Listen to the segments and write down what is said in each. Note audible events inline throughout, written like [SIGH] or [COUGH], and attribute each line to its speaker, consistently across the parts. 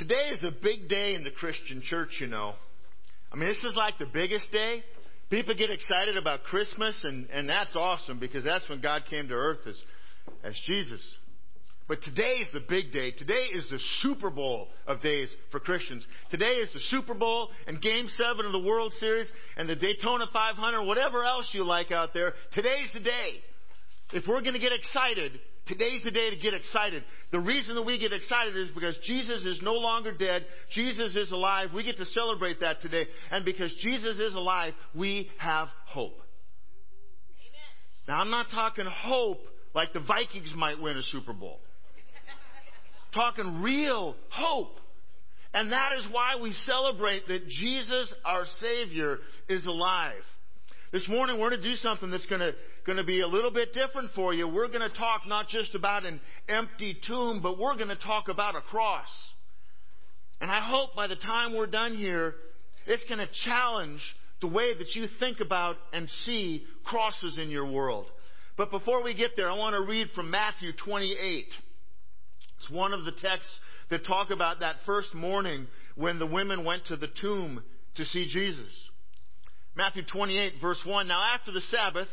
Speaker 1: Today is a big day in the Christian church, you know. I mean, this is like the biggest day. People get excited about Christmas, and, and that's awesome because that's when God came to earth as, as Jesus. But today is the big day. Today is the Super Bowl of days for Christians. Today is the Super Bowl and Game 7 of the World Series and the Daytona 500, whatever else you like out there. Today's the day. If we're going to get excited, Today's the day to get excited. The reason that we get excited is because Jesus is no longer dead. Jesus is alive. We get to celebrate that today. And because Jesus is alive, we have hope. Amen. Now, I'm not talking hope like the Vikings might win a Super Bowl. [LAUGHS] talking real hope. And that is why we celebrate that Jesus, our Savior, is alive. This morning we're going to do something that's going to going to be a little bit different for you. We're going to talk not just about an empty tomb, but we're going to talk about a cross. And I hope by the time we're done here, it's going to challenge the way that you think about and see crosses in your world. But before we get there, I want to read from Matthew 28. It's one of the texts that talk about that first morning when the women went to the tomb to see Jesus. Matthew 28 verse 1. Now after the Sabbath,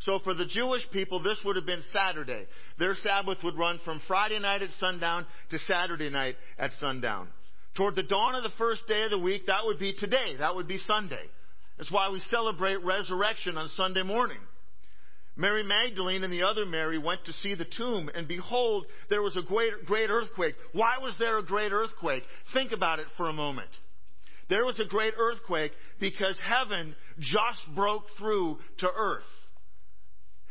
Speaker 1: so for the Jewish people, this would have been Saturday. Their Sabbath would run from Friday night at sundown to Saturday night at sundown. Toward the dawn of the first day of the week, that would be today. That would be Sunday. That's why we celebrate resurrection on Sunday morning. Mary Magdalene and the other Mary went to see the tomb, and behold, there was a great, great earthquake. Why was there a great earthquake? Think about it for a moment. There was a great earthquake because heaven just broke through to earth.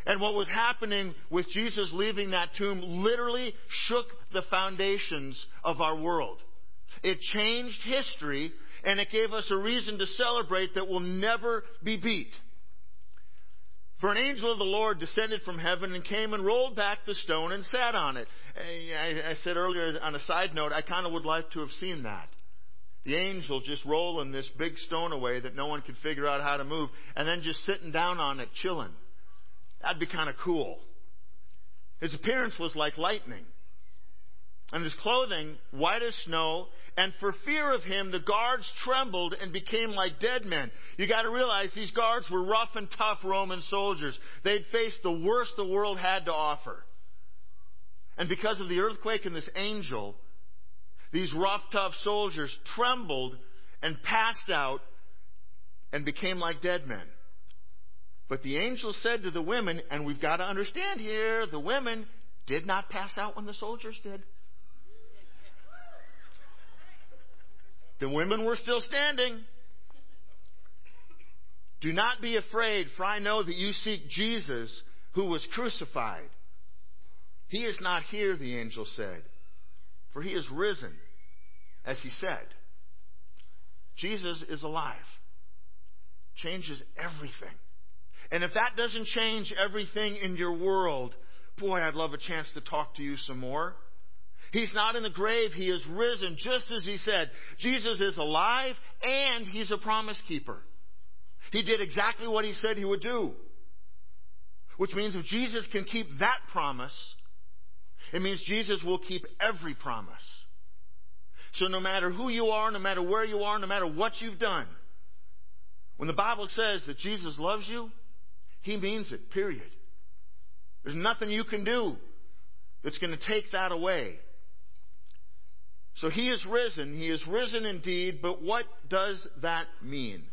Speaker 1: And what was happening with Jesus leaving that tomb literally shook the foundations of our world. It changed history and it gave us a reason to celebrate that will never be beat. For an angel of the Lord descended from heaven and came and rolled back the stone and sat on it. I, said earlier on a side note, I kind of would like to have seen that. The angel just rolling this big stone away that no one could figure out how to move and then just sitting down on it, chilling. That'd be kind of cool. His appearance was like lightning, and his clothing white as snow. And for fear of him, the guards trembled and became like dead men. You got to realize these guards were rough and tough Roman soldiers. They'd faced the worst the world had to offer. And because of the earthquake and this angel, these rough, tough soldiers trembled and passed out and became like dead men. But the angel said to the women, and we've got to understand here, the women did not pass out when the soldiers did. The women were still standing. Do not be afraid, for I know that you seek Jesus who was crucified. He is not here, the angel said, for he is risen, as he said. Jesus is alive. Changes everything. And if that doesn't change everything in your world, boy, I'd love a chance to talk to you some more. He's not in the grave. He is risen, just as he said. Jesus is alive and he's a promise keeper. He did exactly what he said he would do. Which means if Jesus can keep that promise, it means Jesus will keep every promise. So no matter who you are, no matter where you are, no matter what you've done, when the Bible says that Jesus loves you, he means it, period. There's nothing you can do that's going to take that away. So he is risen. He is risen indeed, but what does that mean?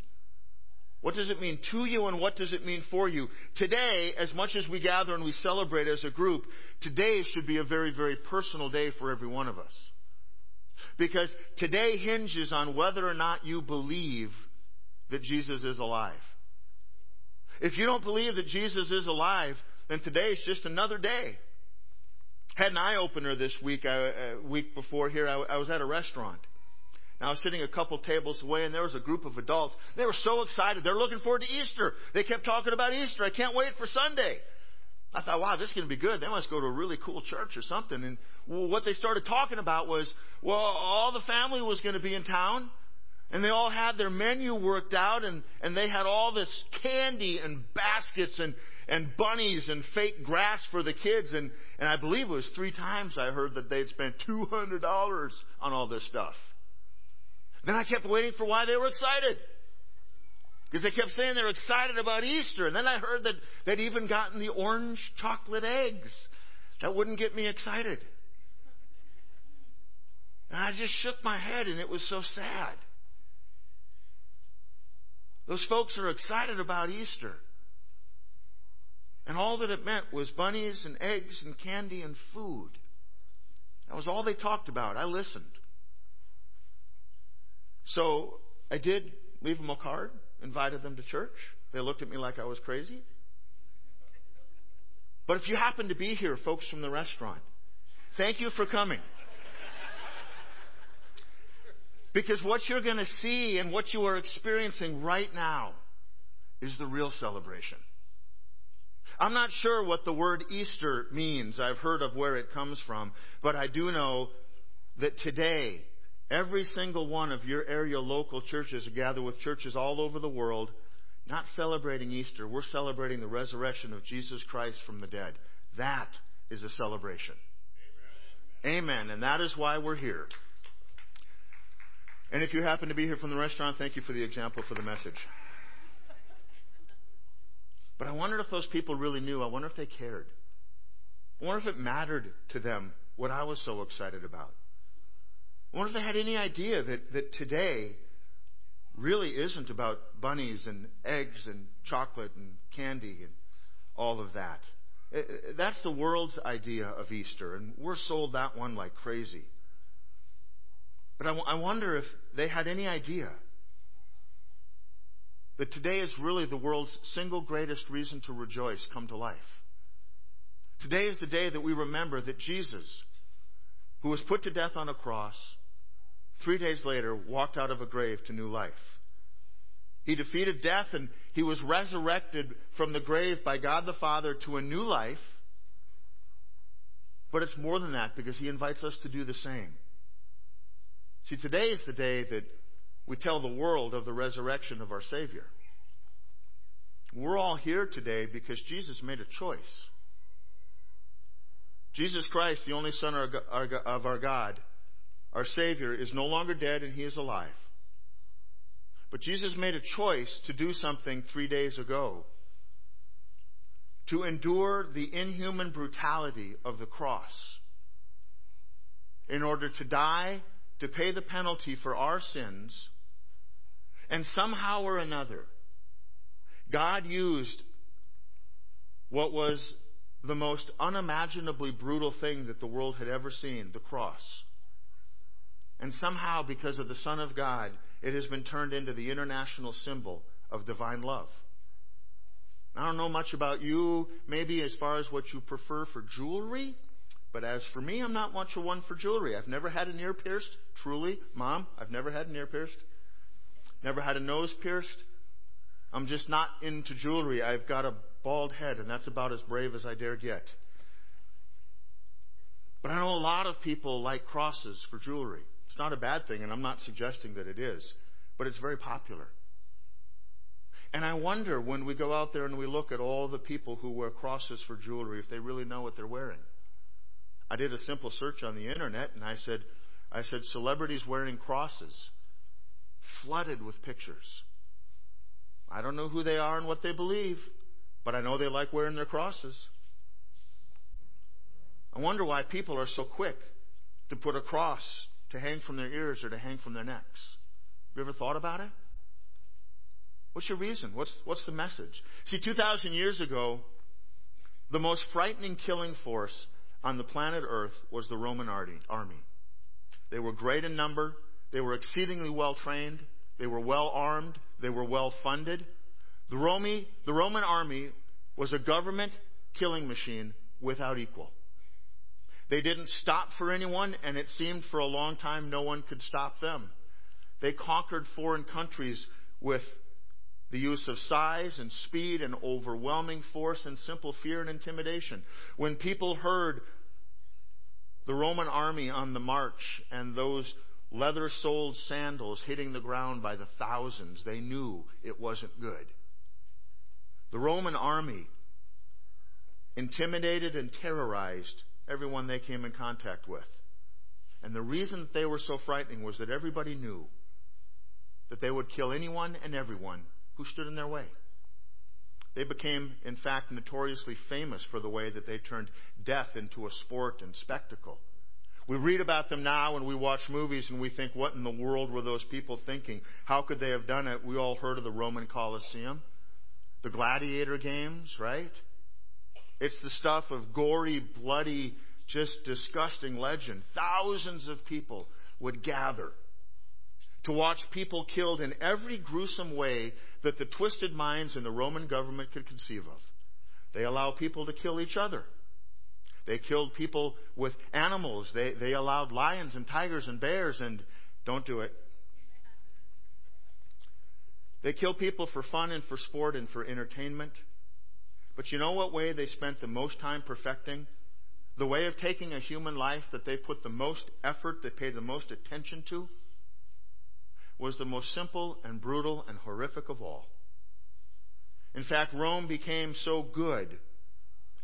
Speaker 1: What does it mean to you and what does it mean for you? Today, as much as we gather and we celebrate as a group, today should be a very, very personal day for every one of us. Because today hinges on whether or not you believe that Jesus is alive. If you don't believe that Jesus is alive, then today is just another day. Had an eye opener this week, a uh, week before here. I, I was at a restaurant. And I was sitting a couple tables away, and there was a group of adults. They were so excited. They're looking forward to Easter. They kept talking about Easter. I can't wait for Sunday. I thought, wow, this is going to be good. They must go to a really cool church or something. And what they started talking about was, well, all the family was going to be in town. And they all had their menu worked out and, and they had all this candy and baskets and, and bunnies and fake grass for the kids. And, and I believe it was three times I heard that they'd spent $200 on all this stuff. Then I kept waiting for why they were excited. Because they kept saying they were excited about Easter. And then I heard that they'd even gotten the orange chocolate eggs. That wouldn't get me excited. And I just shook my head, and it was so sad. Those folks are excited about Easter. And all that it meant was bunnies and eggs and candy and food. That was all they talked about. I listened. So I did leave them a card, invited them to church. They looked at me like I was crazy. But if you happen to be here, folks from the restaurant, thank you for coming. Because what you're going to see and what you are experiencing right now is the real celebration. I'm not sure what the word Easter means. I've heard of where it comes from, but I do know that today, every single one of your area local churches gather with churches all over the world, not celebrating Easter. We're celebrating the resurrection of Jesus Christ from the dead. That is a celebration. Amen. Amen. And that is why we're here. And if you happen to be here from the restaurant, thank you for the example for the message. But I wondered if those people really knew. I wonder if they cared. I wonder if it mattered to them what I was so excited about. I wonder if they had any idea that, that today really isn't about bunnies and eggs and chocolate and candy and all of that. That's the world's idea of Easter, and we're sold that one like crazy. But I, w- I wonder if they had any idea that today is really the world's single greatest reason to rejoice come to life. Today is the day that we remember that Jesus, who was put to death on a cross, three days later walked out of a grave to new life. He defeated death and he was resurrected from the grave by God the Father to a new life. But it's more than that because he invites us to do the same. See, today is the day that we tell the world of the resurrection of our Savior. We're all here today because Jesus made a choice. Jesus Christ, the only Son of our God, our Savior, is no longer dead and He is alive. But Jesus made a choice to do something three days ago to endure the inhuman brutality of the cross in order to die to pay the penalty for our sins, and somehow or another, God used what was the most unimaginably brutal thing that the world had ever seen the cross. And somehow, because of the Son of God, it has been turned into the international symbol of divine love. I don't know much about you, maybe as far as what you prefer for jewelry. But as for me, I'm not much of one for jewelry. I've never had an ear pierced, truly. Mom, I've never had an ear pierced. Never had a nose pierced. I'm just not into jewelry. I've got a bald head, and that's about as brave as I dared yet. But I know a lot of people like crosses for jewelry. It's not a bad thing, and I'm not suggesting that it is, but it's very popular. And I wonder when we go out there and we look at all the people who wear crosses for jewelry if they really know what they're wearing. I did a simple search on the internet and I said, I said celebrities wearing crosses, flooded with pictures. I don't know who they are and what they believe, but I know they like wearing their crosses. I wonder why people are so quick to put a cross to hang from their ears or to hang from their necks. Have you ever thought about it? What's your reason? What's, what's the message? See, 2,000 years ago, the most frightening killing force on the planet Earth was the Roman army. They were great in number. They were exceedingly well trained. They were well armed. They were well funded. The, Romy, the Roman army was a government killing machine without equal. They didn't stop for anyone, and it seemed for a long time no one could stop them. They conquered foreign countries with the use of size and speed and overwhelming force and simple fear and intimidation. When people heard the Roman army on the march and those leather soled sandals hitting the ground by the thousands, they knew it wasn't good. The Roman army intimidated and terrorized everyone they came in contact with. And the reason that they were so frightening was that everybody knew that they would kill anyone and everyone who stood in their way. They became, in fact, notoriously famous for the way that they turned death into a sport and spectacle. We read about them now and we watch movies and we think, what in the world were those people thinking? How could they have done it? We all heard of the Roman Colosseum, the gladiator games, right? It's the stuff of gory, bloody, just disgusting legend. Thousands of people would gather to watch people killed in every gruesome way that the twisted minds in the Roman government could conceive of. They allow people to kill each other. They killed people with animals. They, they allowed lions and tigers and bears, and don't do it. They kill people for fun and for sport and for entertainment. But you know what way they spent the most time perfecting? The way of taking a human life that they put the most effort, they paid the most attention to, was the most simple and brutal and horrific of all. In fact, Rome became so good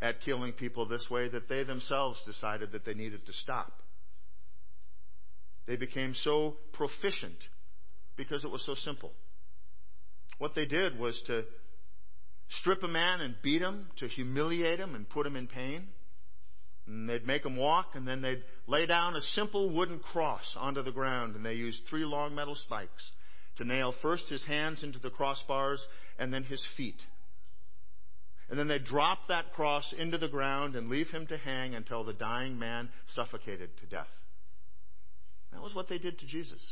Speaker 1: at killing people this way that they themselves decided that they needed to stop. They became so proficient because it was so simple. What they did was to strip a man and beat him, to humiliate him and put him in pain. And they'd make him walk, and then they'd lay down a simple wooden cross onto the ground, and they used three long metal spikes to nail first his hands into the crossbars and then his feet. And then they'd drop that cross into the ground and leave him to hang until the dying man suffocated to death. That was what they did to Jesus.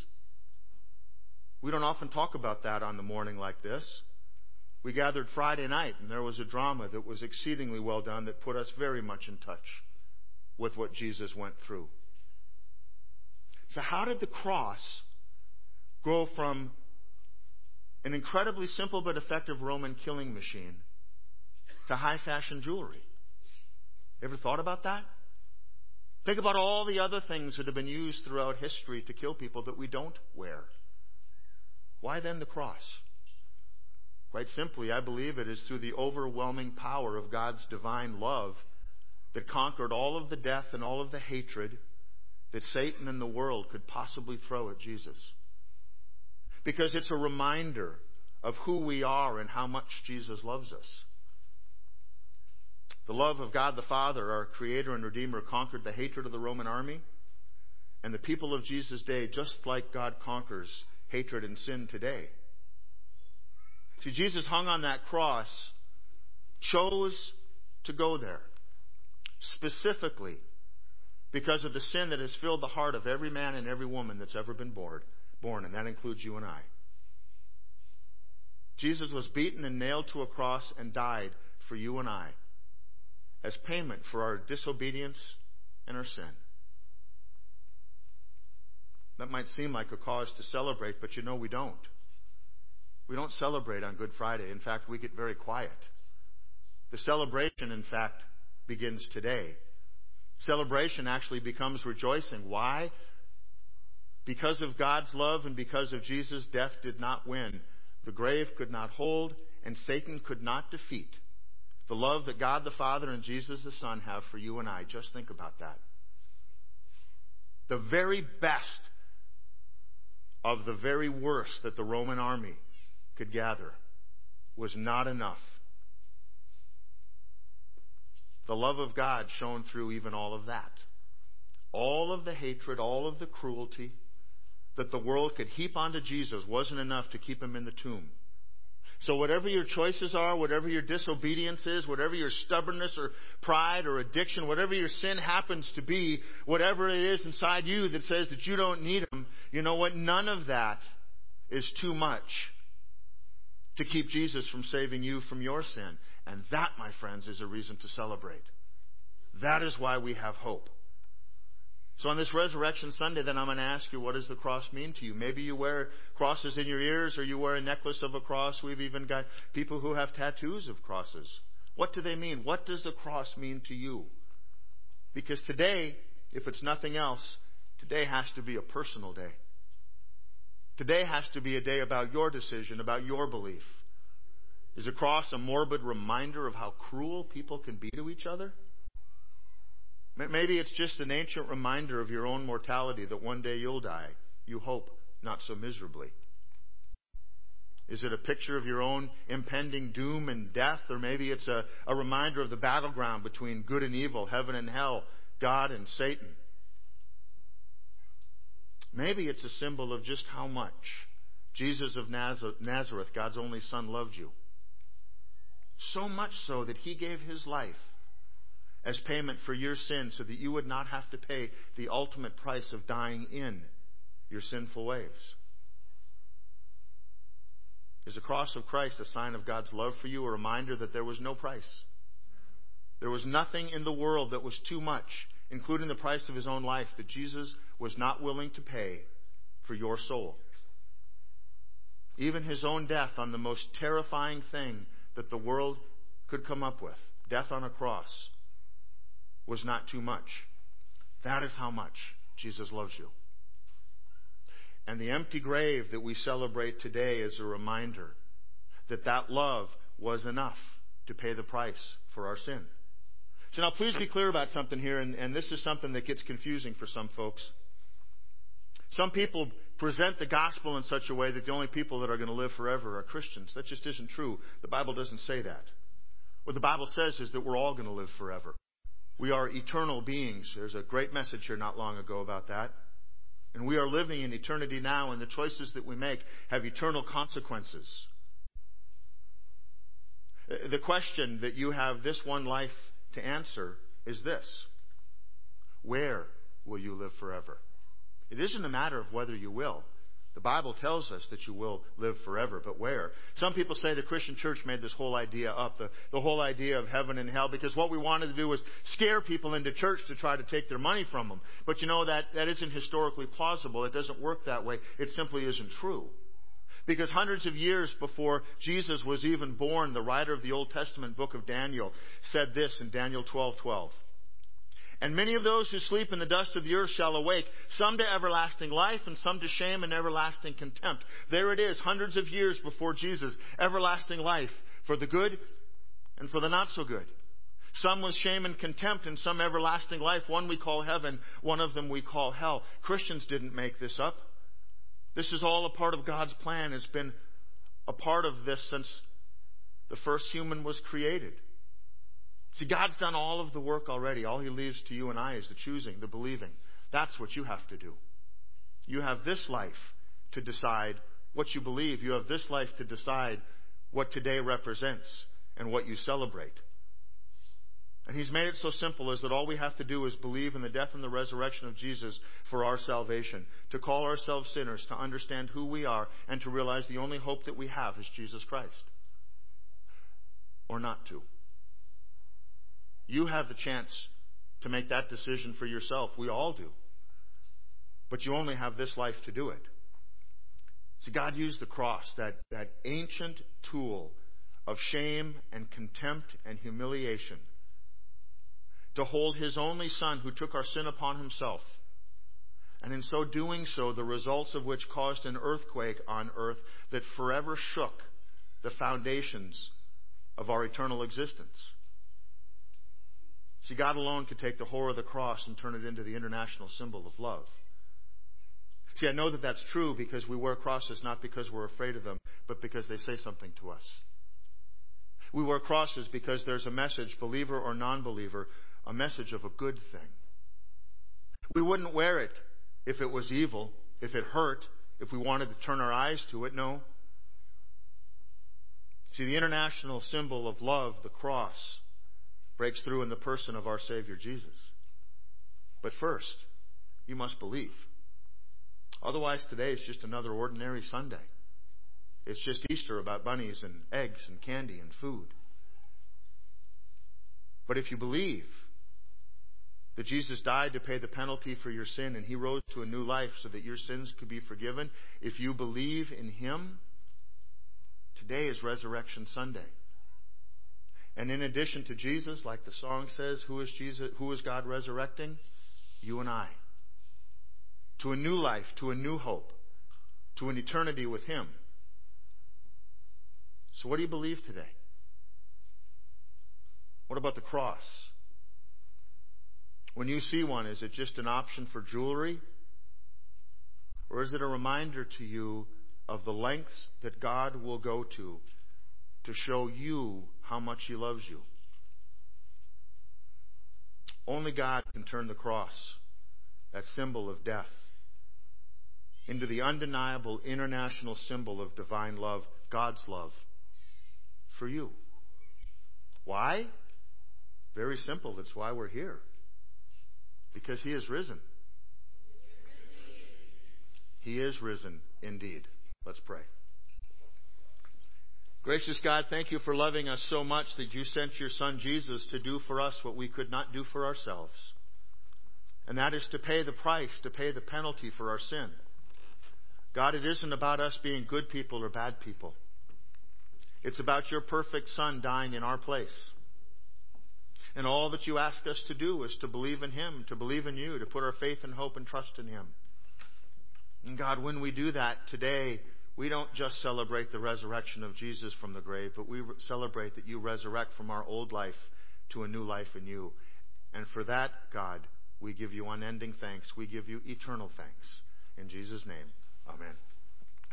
Speaker 1: We don't often talk about that on the morning like this. We gathered Friday night, and there was a drama that was exceedingly well done that put us very much in touch with what Jesus went through. So, how did the cross go from an incredibly simple but effective Roman killing machine to high fashion jewelry? Ever thought about that? Think about all the other things that have been used throughout history to kill people that we don't wear. Why then the cross? Quite simply, I believe it is through the overwhelming power of God's divine love that conquered all of the death and all of the hatred that Satan and the world could possibly throw at Jesus. Because it's a reminder of who we are and how much Jesus loves us. The love of God the Father, our Creator and Redeemer, conquered the hatred of the Roman army. And the people of Jesus' day, just like God conquers hatred and sin today. See, Jesus hung on that cross, chose to go there specifically because of the sin that has filled the heart of every man and every woman that's ever been born, born and that includes you and I. Jesus was beaten and nailed to a cross and died for you and I as payment for our disobedience and our sin. That might seem like a cause to celebrate, but you know we don't. We don't celebrate on Good Friday. In fact, we get very quiet. The celebration, in fact, begins today. Celebration actually becomes rejoicing. Why? Because of God's love and because of Jesus, death did not win. The grave could not hold, and Satan could not defeat the love that God the Father and Jesus the Son have for you and I. Just think about that. The very best of the very worst that the Roman army could gather was not enough. The love of God shone through even all of that. All of the hatred, all of the cruelty that the world could heap onto Jesus wasn't enough to keep him in the tomb. So, whatever your choices are, whatever your disobedience is, whatever your stubbornness or pride or addiction, whatever your sin happens to be, whatever it is inside you that says that you don't need Him, you know what? None of that is too much to keep Jesus from saving you from your sin. And that, my friends, is a reason to celebrate. That is why we have hope. So on this Resurrection Sunday, then I'm going to ask you, what does the cross mean to you? Maybe you wear crosses in your ears or you wear a necklace of a cross. We've even got people who have tattoos of crosses. What do they mean? What does the cross mean to you? Because today, if it's nothing else, today has to be a personal day. Today has to be a day about your decision, about your belief. Is the cross a morbid reminder of how cruel people can be to each other? Maybe it's just an ancient reminder of your own mortality that one day you'll die. You hope not so miserably. Is it a picture of your own impending doom and death? Or maybe it's a, a reminder of the battleground between good and evil, heaven and hell, God and Satan. Maybe it's a symbol of just how much Jesus of Nazareth, God's only Son, loved you. So much so that he gave his life as payment for your sin so that you would not have to pay the ultimate price of dying in your sinful ways. Is the cross of Christ a sign of God's love for you, a reminder that there was no price? There was nothing in the world that was too much, including the price of his own life, that Jesus was not willing to pay for your soul. Even his own death on the most terrifying thing that the world could come up with, death on a cross, was not too much. That is how much Jesus loves you. And the empty grave that we celebrate today is a reminder that that love was enough to pay the price for our sin. So now please be clear about something here, and, and this is something that gets confusing for some folks. Some people present the gospel in such a way that the only people that are going to live forever are Christians. That just isn't true. The Bible doesn't say that. What the Bible says is that we're all going to live forever. We are eternal beings. There's a great message here not long ago about that. And we are living in eternity now, and the choices that we make have eternal consequences. Uh, the question that you have this one life to answer is this Where will you live forever? It isn't a matter of whether you will. The Bible tells us that you will live forever, but where? Some people say the Christian church made this whole idea up, the, the whole idea of heaven and hell, because what we wanted to do was scare people into church to try to take their money from them. But you know, that, that isn't historically plausible. It doesn't work that way. It simply isn't true. Because hundreds of years before Jesus was even born, the writer of the Old Testament book of Daniel said this in Daniel 12:12. And many of those who sleep in the dust of the earth shall awake, some to everlasting life, and some to shame and everlasting contempt. There it is, hundreds of years before Jesus, everlasting life for the good and for the not so good. Some with shame and contempt, and some everlasting life. One we call heaven, one of them we call hell. Christians didn't make this up. This is all a part of God's plan. It's been a part of this since the first human was created. See, God's done all of the work already. All He leaves to you and I is the choosing, the believing. That's what you have to do. You have this life to decide what you believe. You have this life to decide what today represents and what you celebrate. And He's made it so simple as that all we have to do is believe in the death and the resurrection of Jesus for our salvation, to call ourselves sinners, to understand who we are, and to realize the only hope that we have is Jesus Christ. Or not to. You have the chance to make that decision for yourself. We all do. But you only have this life to do it. See, God used the cross, that, that ancient tool of shame and contempt and humiliation, to hold His only Son who took our sin upon Himself. And in so doing so, the results of which caused an earthquake on earth that forever shook the foundations of our eternal existence. See, God alone could take the horror of the cross and turn it into the international symbol of love. See, I know that that's true because we wear crosses not because we're afraid of them, but because they say something to us. We wear crosses because there's a message, believer or non believer, a message of a good thing. We wouldn't wear it if it was evil, if it hurt, if we wanted to turn our eyes to it. No. See, the international symbol of love, the cross, breaks through in the person of our Savior Jesus. But first, you must believe. Otherwise, today is just another ordinary Sunday. It's just Easter about bunnies and eggs and candy and food. But if you believe that Jesus died to pay the penalty for your sin and he rose to a new life so that your sins could be forgiven, if you believe in him, today is Resurrection Sunday. And in addition to Jesus, like the song says, who is Jesus, who is God resurrecting? You and I. To a new life, to a new hope, to an eternity with Him. So what do you believe today? What about the cross? When you see one, is it just an option for jewelry? Or is it a reminder to you of the lengths that God will go to to show you how much He loves you? Only God can turn the cross, that symbol of death, into the undeniable international symbol of divine love, God's love for you. Why? Very simple. That's why we're here. Because He is risen. He is risen indeed. Let's pray. Gracious God, thank you for loving us so much that you sent your Son Jesus to do for us what we could not do for ourselves. And that is to pay the price, to pay the penalty for our sin. God, it isn't about us being good people or bad people. It's about your perfect Son dying in our place. And all that you ask us to do is to believe in Him, to believe in you, to put our faith and hope and trust in Him. And God, when we do that today, we don't just celebrate the resurrection of Jesus from the grave, but we celebrate that you resurrect from our old life to a new life in you. And for that, God, we give you unending thanks. We give you eternal thanks. In Jesus' name, amen.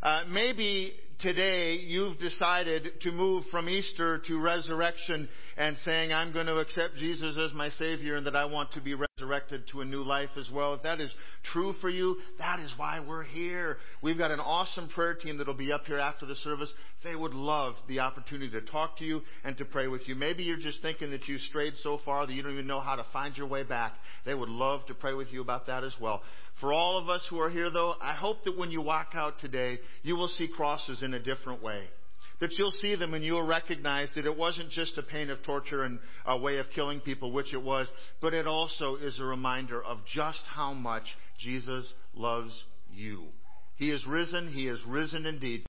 Speaker 1: Uh, maybe today you've decided to move from Easter to resurrection and saying, I'm going to accept Jesus as my Savior and that I want to be resurrected to a new life as well. If that is true for you, that is why we're here. We've got an awesome prayer team that'll be up here after the service. They would love the opportunity to talk to you and to pray with you. Maybe you're just thinking that you strayed so far that you don't even know how to find your way back. They would love to pray with you about that as well. For all of us who are here though, I hope that when you walk out today, you will see crosses in a different way that you'll see them and you'll recognize that it wasn't just a pain of torture and a way of killing people, which it was, but it also is a reminder of just how much Jesus loves you. He is risen. He is risen indeed.